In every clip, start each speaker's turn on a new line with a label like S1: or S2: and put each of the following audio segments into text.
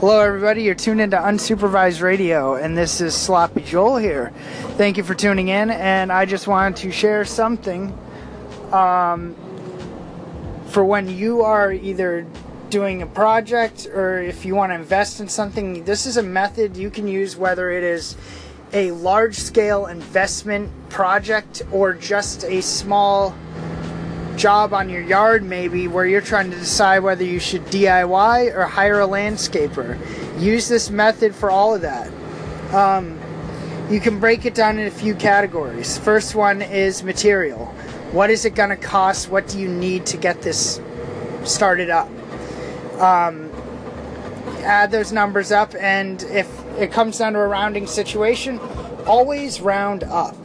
S1: Hello, everybody. You're tuned into Unsupervised Radio, and this is Sloppy Joel here. Thank you for tuning in, and I just wanted to share something um, for when you are either doing a project or if you want to invest in something. This is a method you can use whether it is a large scale investment project or just a small job on your yard maybe where you're trying to decide whether you should DIY or hire a landscaper. Use this method for all of that. Um, you can break it down in a few categories. First one is material. What is it going to cost? What do you need to get this started up? Um, add those numbers up, and if it comes down to a rounding situation, always round up.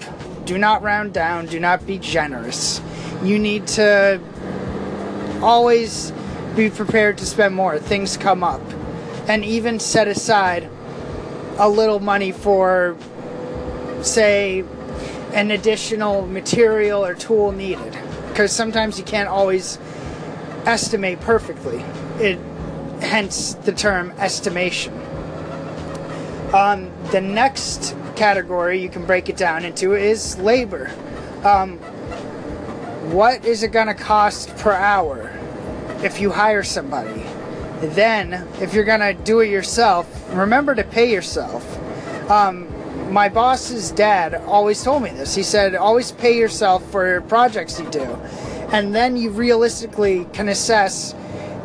S1: Do not round down. Do not be generous you need to always be prepared to spend more. Things come up. And even set aside a little money for, say, an additional material or tool needed. Because sometimes you can't always estimate perfectly. It, hence the term estimation. Um, the next category you can break it down into is labor. Um, what is it going to cost per hour if you hire somebody? Then, if you're going to do it yourself, remember to pay yourself. Um, my boss's dad always told me this. He said, always pay yourself for projects you do. And then you realistically can assess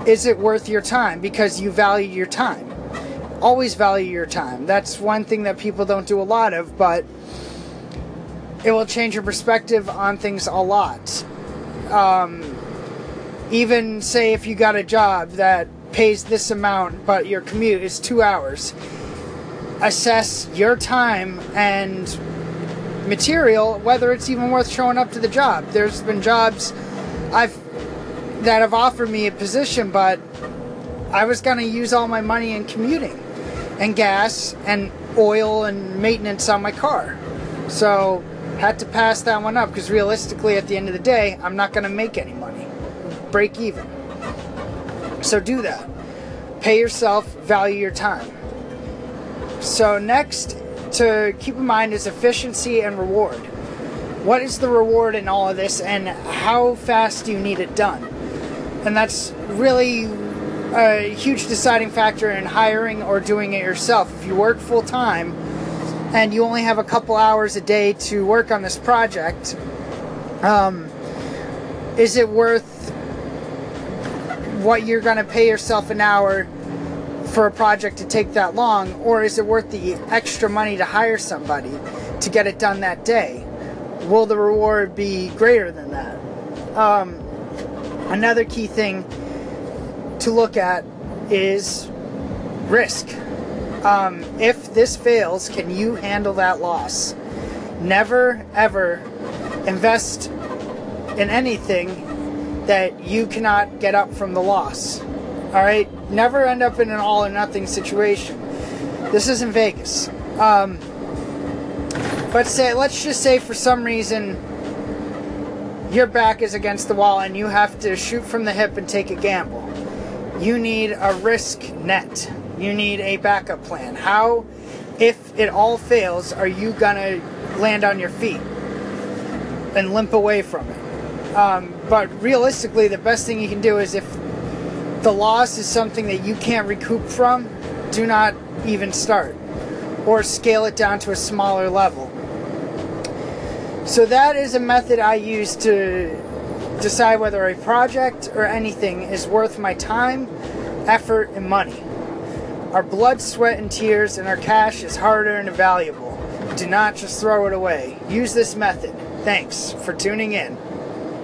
S1: is it worth your time because you value your time. Always value your time. That's one thing that people don't do a lot of, but it will change your perspective on things a lot um, even say if you got a job that pays this amount, but your commute is two hours, assess your time and material whether it's even worth showing up to the job. There's been jobs I've that have offered me a position, but I was going to use all my money in commuting and gas and oil and maintenance on my car. So had to pass that one up because realistically, at the end of the day, I'm not going to make any money. Break even. So do that. Pay yourself, value your time. So, next to keep in mind is efficiency and reward. What is the reward in all of this, and how fast do you need it done? And that's really a huge deciding factor in hiring or doing it yourself. If you work full time, and you only have a couple hours a day to work on this project, um, is it worth what you're going to pay yourself an hour for a project to take that long, or is it worth the extra money to hire somebody to get it done that day? Will the reward be greater than that? Um, another key thing to look at is risk. Um, if this fails, can you handle that loss? Never, ever invest in anything that you cannot get up from the loss. All right? Never end up in an all or nothing situation. This isn't Vegas. Um, but say, let's just say for some reason your back is against the wall and you have to shoot from the hip and take a gamble. You need a risk net you need a backup plan. How, if it all fails, are you gonna land on your feet and limp away from it? Um, but realistically, the best thing you can do is if the loss is something that you can't recoup from, do not even start or scale it down to a smaller level. So that is a method I use to decide whether a project or anything is worth my time, effort, and money. Our blood, sweat, and tears and our cash is hard earned and valuable. Do not just throw it away. Use this method. Thanks for tuning in.